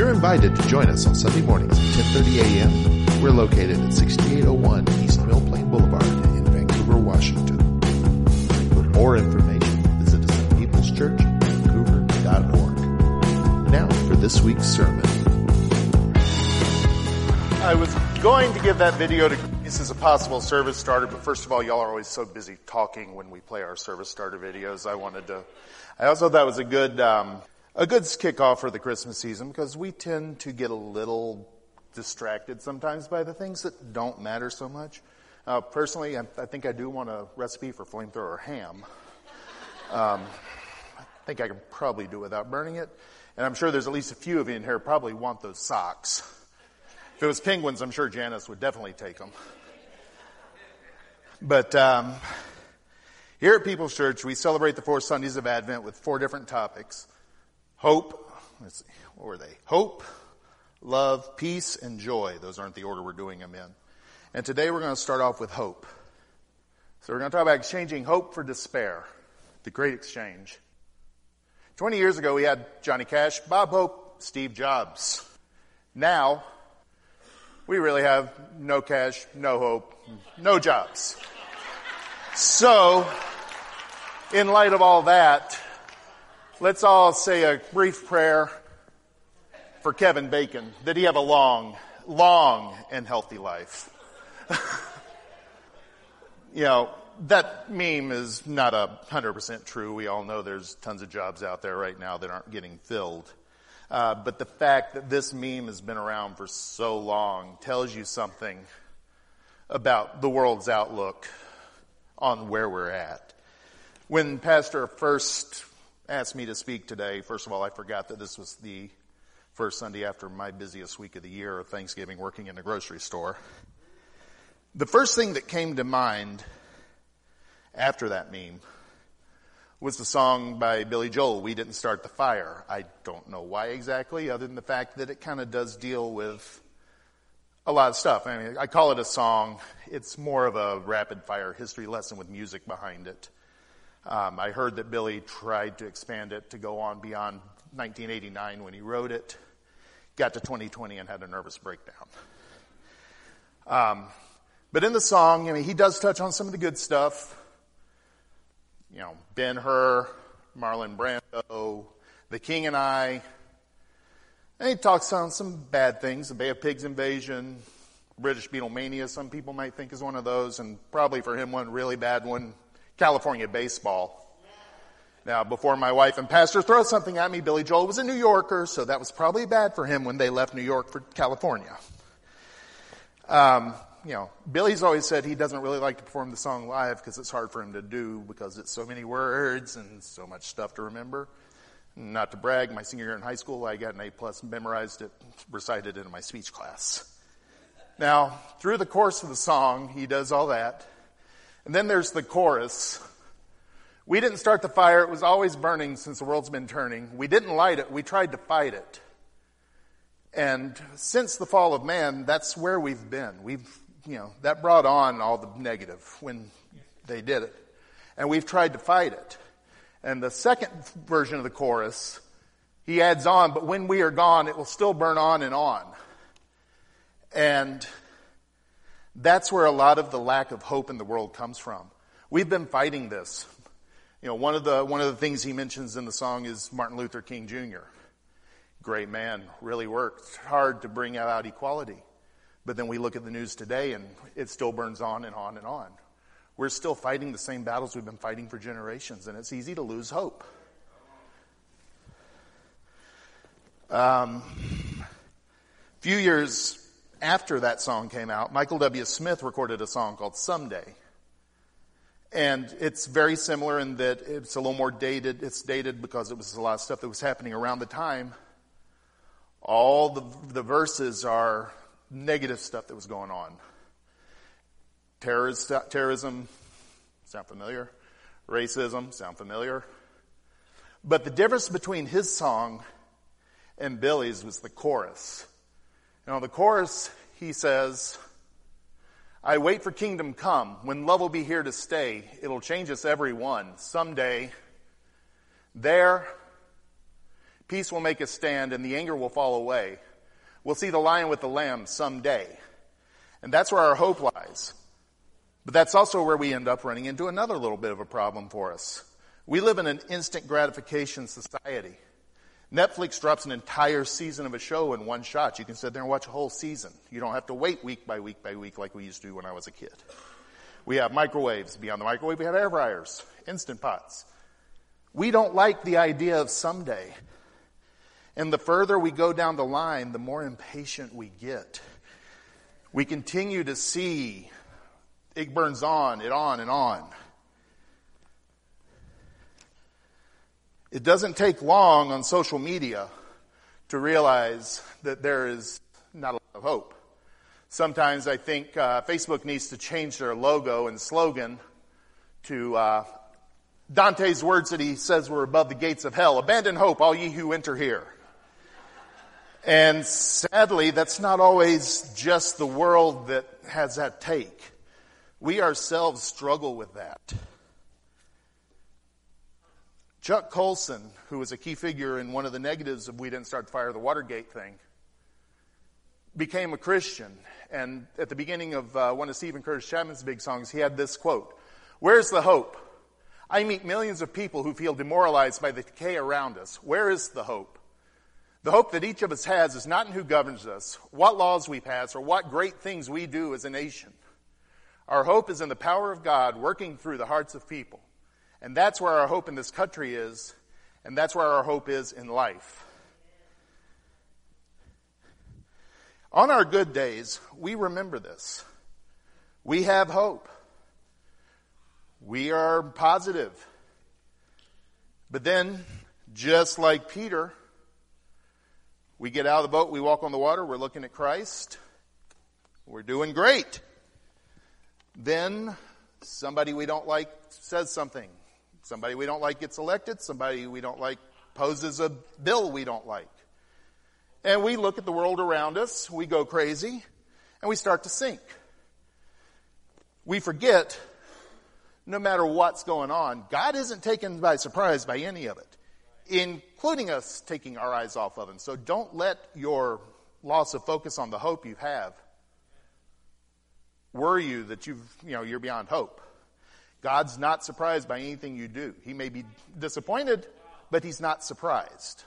You're invited to join us on Sunday mornings at 10:30 a.m. We're located at 6801 East Mill Plain Boulevard in Vancouver, Washington. For more information, visit us at peopleschurchvancouver.org. Now for this week's sermon. I was going to give that video to this is a possible service starter, but first of all, y'all are always so busy talking when we play our service starter videos. I wanted to. I also thought it was a good um, a good kickoff for the Christmas season because we tend to get a little distracted sometimes by the things that don't matter so much. Uh, personally, I, I, think I do want a recipe for flamethrower ham. Um, I think I can probably do it without burning it, and I'm sure there's at least a few of you in here probably want those socks. If it was penguins, I'm sure Janice would definitely take them. But um, here at People's Church, we celebrate the four Sundays of Advent with four different topics: hope. Let's see, what were they? Hope, love, peace, and joy. Those aren't the order we're doing them in. And today we're going to start off with hope. So we're going to talk about exchanging hope for despair, the great exchange. Twenty years ago, we had Johnny Cash, Bob Hope, Steve Jobs. Now we really have no cash, no hope, no jobs. So, in light of all that, let's all say a brief prayer for Kevin Bacon that he have a long, long and healthy life. you know, that meme is not a hundred percent true. We all know there's tons of jobs out there right now that aren't getting filled. Uh, but the fact that this meme has been around for so long tells you something about the world's outlook on where we're at. When Pastor first asked me to speak today, first of all, I forgot that this was the first Sunday after my busiest week of the year of Thanksgiving working in a grocery store. The first thing that came to mind after that meme was the song by Billy Joel, We Didn't Start the Fire. I don't know why exactly, other than the fact that it kind of does deal with a lot of stuff. I mean, I call it a song. It's more of a rapid fire history lesson with music behind it. Um, I heard that Billy tried to expand it to go on beyond 1989 when he wrote it. Got to 2020 and had a nervous breakdown. Um, but in the song, I mean, he does touch on some of the good stuff you know, Ben Hur, Marlon Brando, The King and I. And he talks on some bad things, the Bay of Pigs invasion, British Beatlemania, some people might think is one of those, and probably for him one really bad one, California baseball. Now, before my wife and pastor throw something at me, Billy Joel was a New Yorker, so that was probably bad for him when they left New York for California. Um, you know, Billy's always said he doesn't really like to perform the song live because it's hard for him to do because it's so many words and so much stuff to remember. Not to brag, my senior year in high school, I got an A plus, memorized it, recited it in my speech class. Now, through the course of the song, he does all that. And then there's the chorus. We didn't start the fire. It was always burning since the world's been turning. We didn't light it. We tried to fight it. And since the fall of man, that's where we've been. We've you know, that brought on all the negative when they did it. And we've tried to fight it. And the second version of the chorus, he adds on, but when we are gone, it will still burn on and on. And that's where a lot of the lack of hope in the world comes from. We've been fighting this. You know, one of the, one of the things he mentions in the song is Martin Luther King Jr. Great man, really worked hard to bring out equality. But then we look at the news today and it still burns on and on and on. We're still fighting the same battles we've been fighting for generations, and it's easy to lose hope. Um, few years after that song came out, Michael W. Smith recorded a song called Someday. And it's very similar in that it's a little more dated. It's dated because it was a lot of stuff that was happening around the time. All the, the verses are negative stuff that was going on. terrorism, sound familiar? Racism, sound familiar? But the difference between his song and Billy's was the chorus. Know, the chorus, he says, I wait for kingdom come. When love will be here to stay, it'll change us every one. Someday, there, peace will make a stand and the anger will fall away. We'll see the lion with the lamb someday. And that's where our hope lies. But that's also where we end up running into another little bit of a problem for us. We live in an instant gratification society. Netflix drops an entire season of a show in one shot. You can sit there and watch a whole season. You don't have to wait week by week by week like we used to when I was a kid. We have microwaves. Beyond the microwave, we have air fryers, instant pots. We don't like the idea of someday. And the further we go down the line, the more impatient we get. We continue to see it burns on, it on and on. It doesn't take long on social media to realize that there is not a lot of hope. Sometimes I think uh, Facebook needs to change their logo and slogan to uh, Dante's words that he says were above the gates of hell. Abandon hope, all ye who enter here. And sadly, that's not always just the world that has that take. We ourselves struggle with that. Chuck Colson, who was a key figure in one of the negatives of We Didn't Start Fire, the Watergate thing, became a Christian. And at the beginning of uh, one of Steven Curtis Chapman's big songs, he had this quote Where's the hope? I meet millions of people who feel demoralized by the decay around us. Where is the hope? The hope that each of us has is not in who governs us, what laws we pass, or what great things we do as a nation. Our hope is in the power of God working through the hearts of people. And that's where our hope in this country is, and that's where our hope is in life. On our good days, we remember this. We have hope. We are positive. But then, just like Peter, we get out of the boat, we walk on the water, we're looking at Christ, we're doing great. Then somebody we don't like says something. Somebody we don't like gets elected. Somebody we don't like poses a bill we don't like. And we look at the world around us, we go crazy, and we start to sink. We forget, no matter what's going on, God isn't taken by surprise by any of it, including us taking our eyes off of Him. So don't let your loss of focus on the hope you have worry you that you've, you know, you're beyond hope. God's not surprised by anything you do. He may be disappointed, but he's not surprised.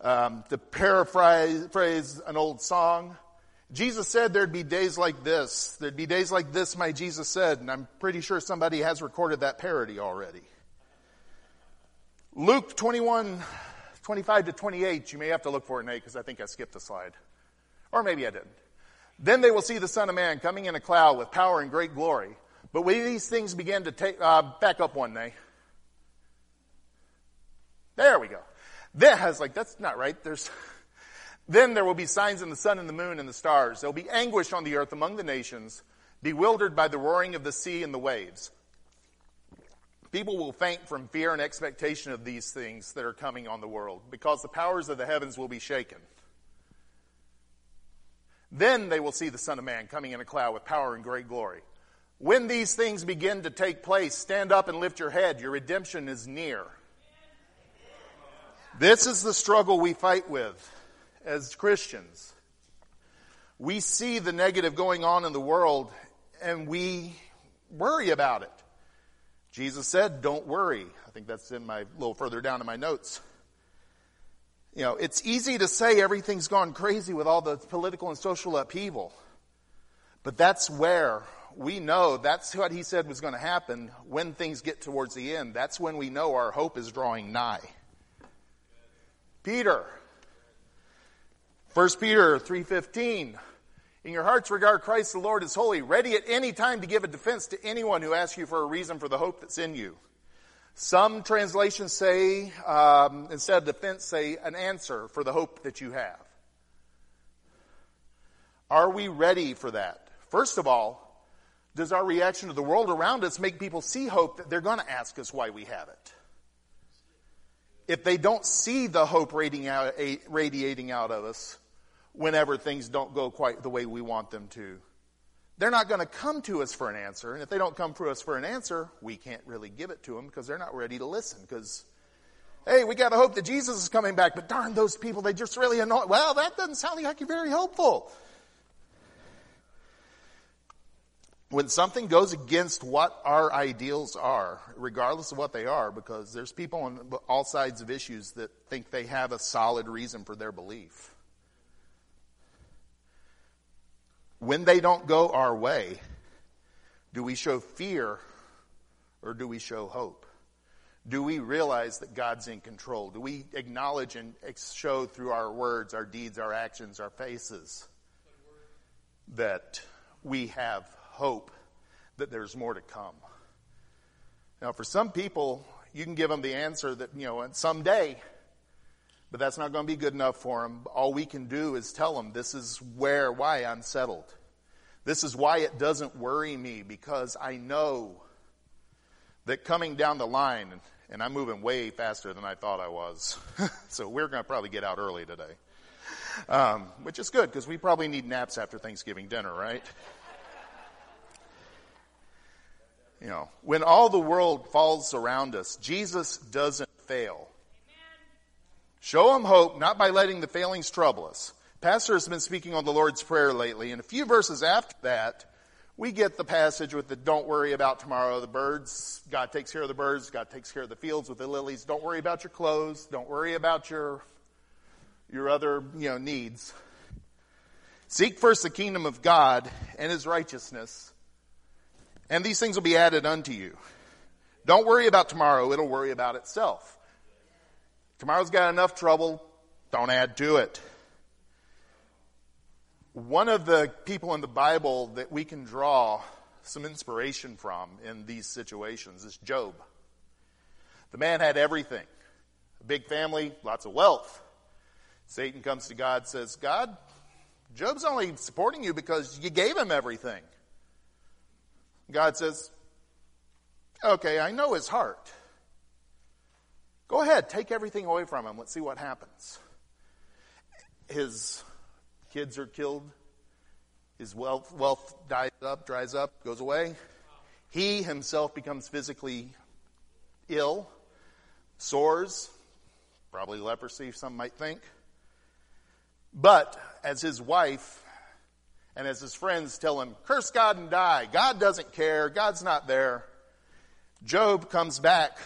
Um, to paraphrase an old song, Jesus said there'd be days like this. There'd be days like this, my Jesus said, and I'm pretty sure somebody has recorded that parody already. Luke 21, 25 to 28, you may have to look for it, Nate, because I think I skipped a slide. Or maybe I didn't. Then they will see the Son of Man coming in a cloud with power and great glory. But when these things begin to take, uh, back up one day. There we go. Then I was like, that's not right. There's, then there will be signs in the sun and the moon and the stars. There will be anguish on the earth among the nations, bewildered by the roaring of the sea and the waves. People will faint from fear and expectation of these things that are coming on the world because the powers of the heavens will be shaken. Then they will see the Son of Man coming in a cloud with power and great glory. When these things begin to take place, stand up and lift your head. Your redemption is near. This is the struggle we fight with as Christians. We see the negative going on in the world and we worry about it. Jesus said, don't worry. I think that's in my, little further down in my notes. You know, it's easy to say everything's gone crazy with all the political and social upheaval. But that's where we know that's what he said was going to happen when things get towards the end. That's when we know our hope is drawing nigh. Peter. 1 Peter 3:15. In your hearts, regard Christ the Lord as holy, ready at any time to give a defense to anyone who asks you for a reason for the hope that's in you. Some translations say, um, instead of defense, say an answer for the hope that you have. Are we ready for that? First of all, does our reaction to the world around us make people see hope that they're going to ask us why we have it? If they don't see the hope radiating out, radiating out of us whenever things don't go quite the way we want them to, they're not going to come to us for an answer. And if they don't come to us for an answer, we can't really give it to them because they're not ready to listen. Because, hey, we got to hope that Jesus is coming back, but darn those people, they just really annoy. Well, that doesn't sound like you're very hopeful. When something goes against what our ideals are, regardless of what they are, because there's people on all sides of issues that think they have a solid reason for their belief when they don't go our way, do we show fear or do we show hope? Do we realize that God's in control? Do we acknowledge and show through our words, our deeds, our actions, our faces that we have hope that there's more to come? Now, for some people, you can give them the answer that, you know, someday but that's not going to be good enough for them. All we can do is tell them this is where, why I'm settled. This is why it doesn't worry me because I know that coming down the line, and I'm moving way faster than I thought I was. so we're going to probably get out early today. Um, which is good because we probably need naps after Thanksgiving dinner, right? You know, when all the world falls around us, Jesus doesn't fail. Show him hope, not by letting the failings trouble us. Pastor has been speaking on the Lord's Prayer lately, and a few verses after that, we get the passage with the don't worry about tomorrow, the birds. God takes care of the birds. God takes care of the fields with the lilies. Don't worry about your clothes. Don't worry about your, your other, you know, needs. Seek first the kingdom of God and his righteousness, and these things will be added unto you. Don't worry about tomorrow. It'll worry about itself. Tomorrow's got enough trouble. Don't add to it. One of the people in the Bible that we can draw some inspiration from in these situations is Job. The man had everything a big family, lots of wealth. Satan comes to God says, God, Job's only supporting you because you gave him everything. God says, Okay, I know his heart. Go ahead, take everything away from him. Let's see what happens. His kids are killed. His wealth, wealth dies up, dries up, goes away. He himself becomes physically ill, sores, probably leprosy, some might think. But as his wife and as his friends tell him, curse God and die. God doesn't care. God's not there. Job comes back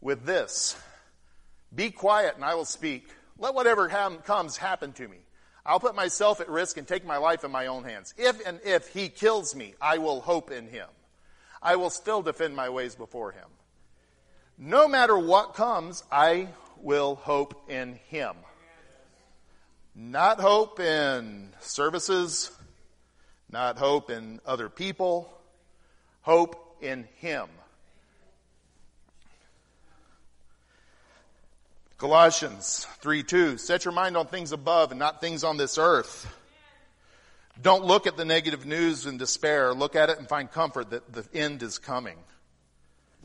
with this Be quiet and I will speak. Let whatever ha- comes happen to me. I'll put myself at risk and take my life in my own hands. If and if he kills me, I will hope in him. I will still defend my ways before him. No matter what comes, I will hope in him. Not hope in services, not hope in other people, hope in him. Colossians 3 2. Set your mind on things above and not things on this earth. Don't look at the negative news in despair. Look at it and find comfort that the end is coming.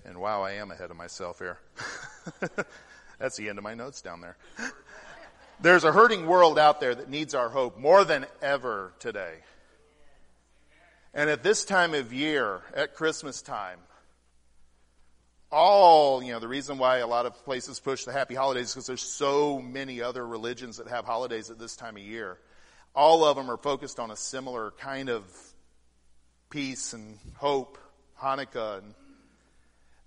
And wow, I am ahead of myself here. That's the end of my notes down there. There's a hurting world out there that needs our hope more than ever today. And at this time of year, at Christmas time, all, you know, the reason why a lot of places push the happy holidays is because there's so many other religions that have holidays at this time of year. All of them are focused on a similar kind of peace and hope, Hanukkah. And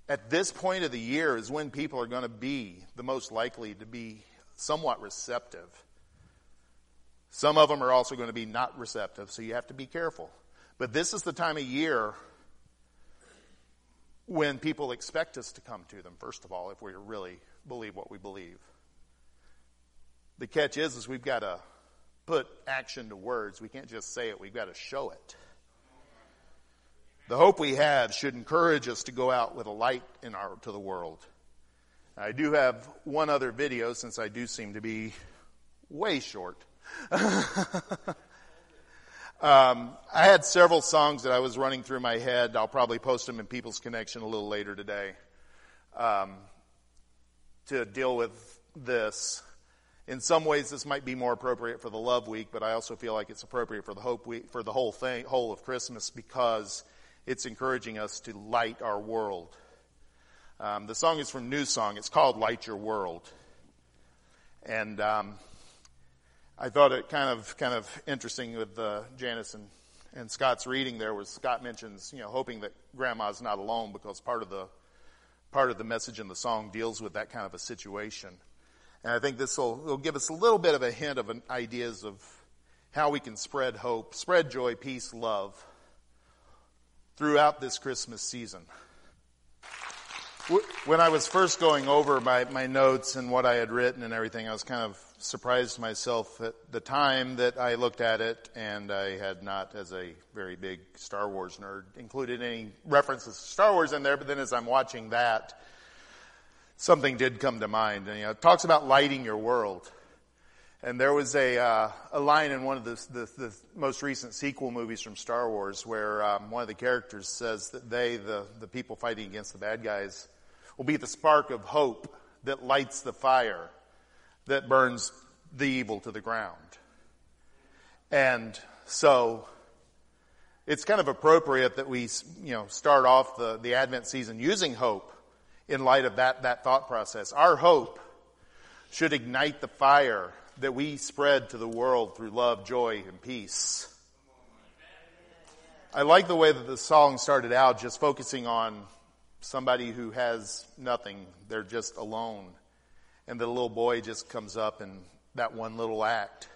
at this point of the year is when people are going to be the most likely to be somewhat receptive. Some of them are also going to be not receptive, so you have to be careful. But this is the time of year when people expect us to come to them, first of all, if we really believe what we believe. The catch is, is we've got to put action to words. We can't just say it. We've got to show it. The hope we have should encourage us to go out with a light in our, to the world. I do have one other video since I do seem to be way short. Um, I had several songs that I was running through my head. I'll probably post them in People's Connection a little later today um, to deal with this. In some ways, this might be more appropriate for the Love Week, but I also feel like it's appropriate for the Hope Week, for the whole thing, whole of Christmas, because it's encouraging us to light our world. Um, the song is from NewSong. It's called "Light Your World," and um, I thought it kind of kind of interesting with uh, Janice and, and Scott's reading there was Scott mentions you know hoping that Grandma's not alone because part of the part of the message in the song deals with that kind of a situation, and I think this will, give us a little bit of a hint of an, ideas of how we can spread hope, spread joy, peace, love throughout this Christmas season. When I was first going over my, my notes and what I had written and everything, I was kind of surprised myself at the time that I looked at it, and I had not, as a very big Star Wars nerd, included any references to Star Wars in there. But then, as I'm watching that, something did come to mind. And you know, it talks about lighting your world. And there was a uh, a line in one of the, the, the most recent sequel movies from Star Wars where um, one of the characters says that they, the the people fighting against the bad guys, will be the spark of hope that lights the fire that burns the evil to the ground. And so it's kind of appropriate that we, you know, start off the, the Advent season using hope in light of that, that thought process. Our hope should ignite the fire that we spread to the world through love, joy, and peace. I like the way that the song started out, just focusing on somebody who has nothing. They're just alone and the little boy just comes up and that one little act.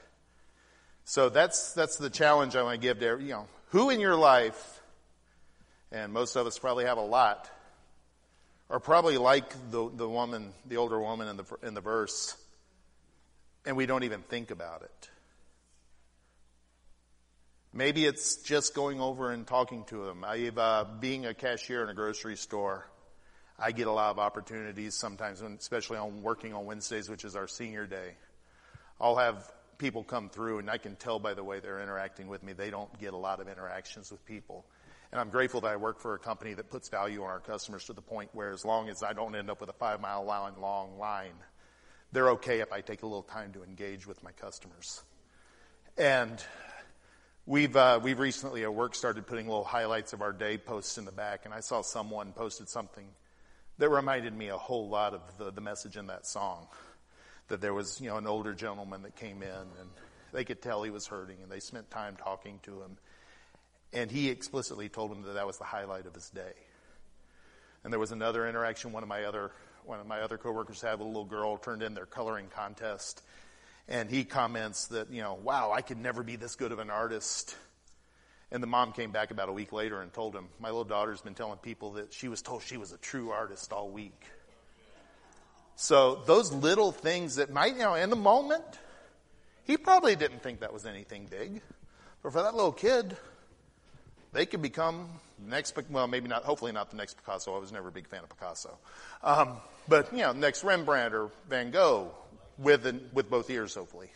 So that's that's the challenge I want to give to you know who in your life, and most of us probably have a lot, are probably like the the woman, the older woman in the in the verse, and we don't even think about it. Maybe it's just going over and talking to them. I've uh, being a cashier in a grocery store. I get a lot of opportunities sometimes, when, especially on working on Wednesdays, which is our senior day. I'll have people come through, and I can tell by the way they're interacting with me, they don't get a lot of interactions with people. And I'm grateful that I work for a company that puts value on our customers to the point where as long as I don't end up with a five mile long line, they're okay if I take a little time to engage with my customers. And we've uh, we've recently at work started putting little highlights of our day posts in the back, and I saw someone posted something that reminded me a whole lot of the, the message in that song. That there was, you know, an older gentleman that came in and they could tell he was hurting and they spent time talking to him. And he explicitly told him that that was the highlight of his day. And there was another interaction one of my other, one of my other coworkers had with a little girl turned in their coloring contest. And he comments that, you know, wow, I could never be this good of an artist. And the mom came back about a week later and told him, My little daughter's been telling people that she was told she was a true artist all week. So those little things that might, you know, in the moment, he probably didn't think that was anything big. But for that little kid, they could become next, well, maybe not, hopefully not the next Picasso. I was never a big fan of Picasso. Um, but, you know, next Rembrandt or Van Gogh with, with both ears, hopefully.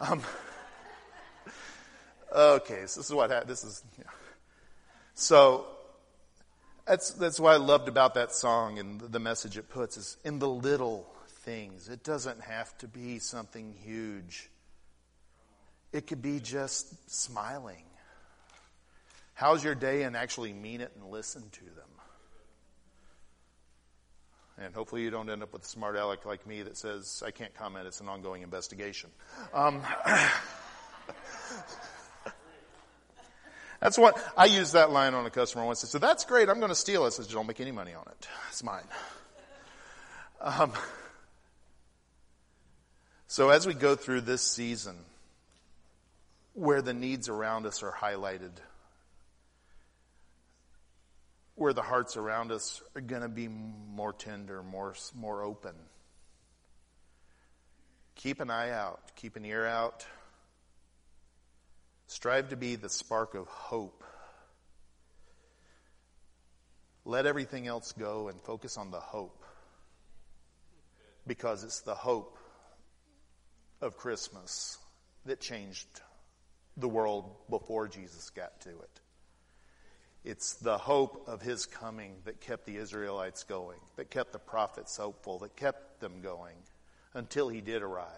Um, Okay, so this is what happened. This is, yeah. so that's, that's what I loved about that song and the message it puts is in the little things. It doesn't have to be something huge. It could be just smiling. How's your day and actually mean it and listen to them. And hopefully you don't end up with a smart aleck like me that says, I can't comment, it's an ongoing investigation. Um, That's what I used that line on a customer once. I said, "That's great. I'm going to steal it." I said, "Don't make any money on it. It's mine." Um, so as we go through this season, where the needs around us are highlighted, where the hearts around us are going to be more tender, more more open. Keep an eye out. Keep an ear out. Strive to be the spark of hope. Let everything else go and focus on the hope. Because it's the hope of Christmas that changed the world before Jesus got to it. It's the hope of his coming that kept the Israelites going, that kept the prophets hopeful, that kept them going until he did arrive.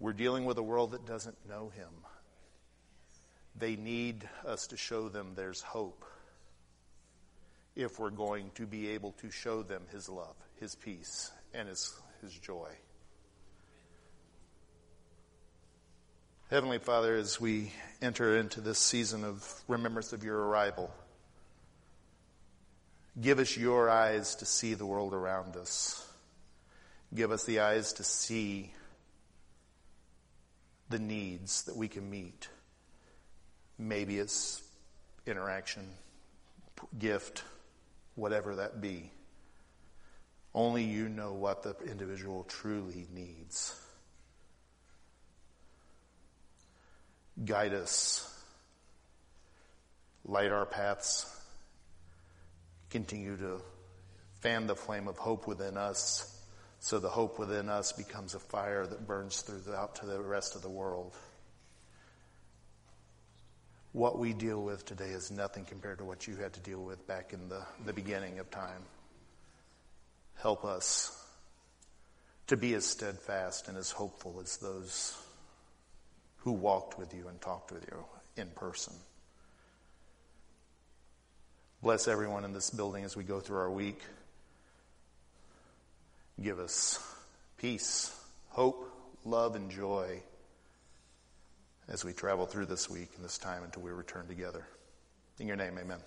We're dealing with a world that doesn't know him. They need us to show them there's hope if we're going to be able to show them his love, his peace, and his, his joy. Heavenly Father, as we enter into this season of remembrance of your arrival, give us your eyes to see the world around us. Give us the eyes to see the needs that we can meet. Maybe it's interaction, gift, whatever that be. Only you know what the individual truly needs. Guide us. Light our paths. Continue to fan the flame of hope within us so the hope within us becomes a fire that burns throughout to the rest of the world. What we deal with today is nothing compared to what you had to deal with back in the, the beginning of time. Help us to be as steadfast and as hopeful as those who walked with you and talked with you in person. Bless everyone in this building as we go through our week. Give us peace, hope, love, and joy as we travel through this week and this time until we return together. In your name, amen. amen.